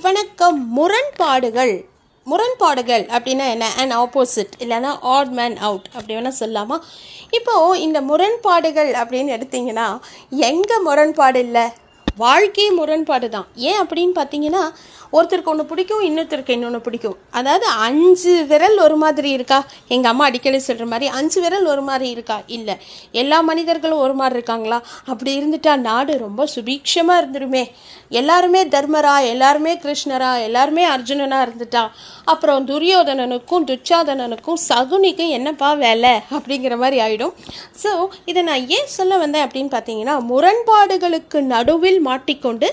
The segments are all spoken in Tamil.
வணக்கம். முரண்பாடுகள். முரண்பாடுகள் அப்படின்னா என்ன? அண்ட் ஆப்போசிட் இல்லைன்னா ஆட் மேன் அவுட் அப்படி வேணால் சொல்லலாமா? இப்போது இந்த முரண்பாடுகள் அப்படின்னு எடுத்திங்கன்னா எங்கே முரண்பாடு இல்லை? வாழ்க்கை முரண்பாடு தான். ஏன் அப்படின்னு பார்த்தீங்கன்னா ஒருத்தருக்கு ஒன்று பிடிக்கும் இன்னொருத்தருக்கு இன்னொன்று பிடிக்கும். அதாவது அஞ்சு விரல் ஒரு மாதிரி இருக்கா? எங்கள் அம்மா அடிக்கடி சொல்கிற மாதிரி அஞ்சு விரல் ஒரு மாதிரி இருக்கா? இல்லை. எல்லா மனிதர்களும் ஒரு மாதிரி இருக்காங்களா? அப்படி இருந்துட்டா நாடு ரொம்ப சுபீட்சமாக இருந்துருமே. எல்லாருமே தர்மரா எல்லாருமே கிருஷ்ணரா எல்லாருமே அர்ஜுனனாக இருந்துட்டா. அப்புறம் துரியோதனனுக்கும் துச்சாதனனுக்கும் சகுனிக்கும் என்னப்பா வேலை? அப்படிங்கிற மாதிரி ஆகிடும் ஸோ இதை நான் ஏன் சொல்ல வந்தேன் அப்படின்னு பார்த்தீங்கன்னா முரண்பாடுகளுக்கு நடுவில் மாட்டிக்கொண்டு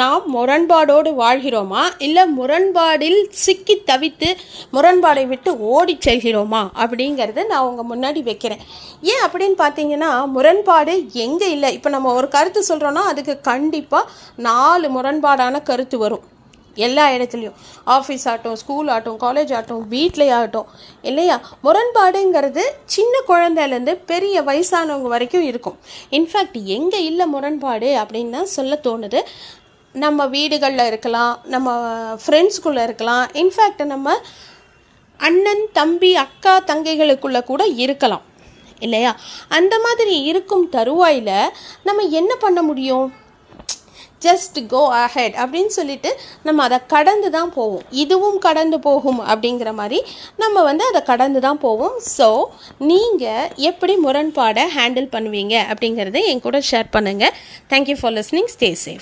நாம் முரண்பாடோடு வாழ்கிறோமா? இல்லை முரண்பாடில் சிக்கி தவித்து முரண்பாடை விட்டு ஓடி செல்கிறோமா? அப்படிங்கிறத நான் உங்கள் முன்னாடி வைக்கிறேன். ஏன் அப்படின்னு பார்த்தீங்கன்னா முரண்பாடு எங்கே இல்லை? இப்போ நம்ம ஒரு கருத்து சொல்கிறோன்னா அதுக்கு கண்டிப்பாக நாலு முரண்பாடான கருத்து வரும். எல்லா இடத்துலையும். ஆஃபீஸ் ஆகட்டும் ஸ்கூல் ஆகட்டும் காலேஜ் ஆகட்டும் வீட்டிலே ஆகட்டும் இல்லையா? முரண்பாடுங்கிறது சின்ன குழந்தையிலேருந்து பெரிய வயசானவங்க வரைக்கும் இருக்கும். இன்ஃபேக்ட் எங்கே இல்லை முரண்பாடு அப்படின்னு தான் சொல்ல தோணுது. நம்ம வீடுகளில் இருக்கலாம் நம்ம ஃப்ரெண்ட்ஸ்குள்ளே இருக்கலாம். இன்ஃபேக்ட் நம்ம அண்ணன் தம்பி அக்கா தங்கைகளுக்குள்ளே கூட இருக்கலாம் இல்லையா? அந்த மாதிரி இருக்கும் தருவாயில் நம்ம என்ன பண்ண முடியும்? ஜஸ்ட் கோ அஹெட் அப்படின்னு சொல்லிட்டு நம்ம அதை கடந்து தான் போவோம். இதுவும் கடந்து போகும் அப்படிங்கிற மாதிரி நம்ம வந்து அதை கடந்து தான் போவோம். ஸோ நீங்கள் எப்படி முரண்பாடை ஹேண்டில் பண்ணுவீங்க அப்படிங்கிறத என் கூட ஷேர் பண்ணுங்கள் thank you for listening stay safe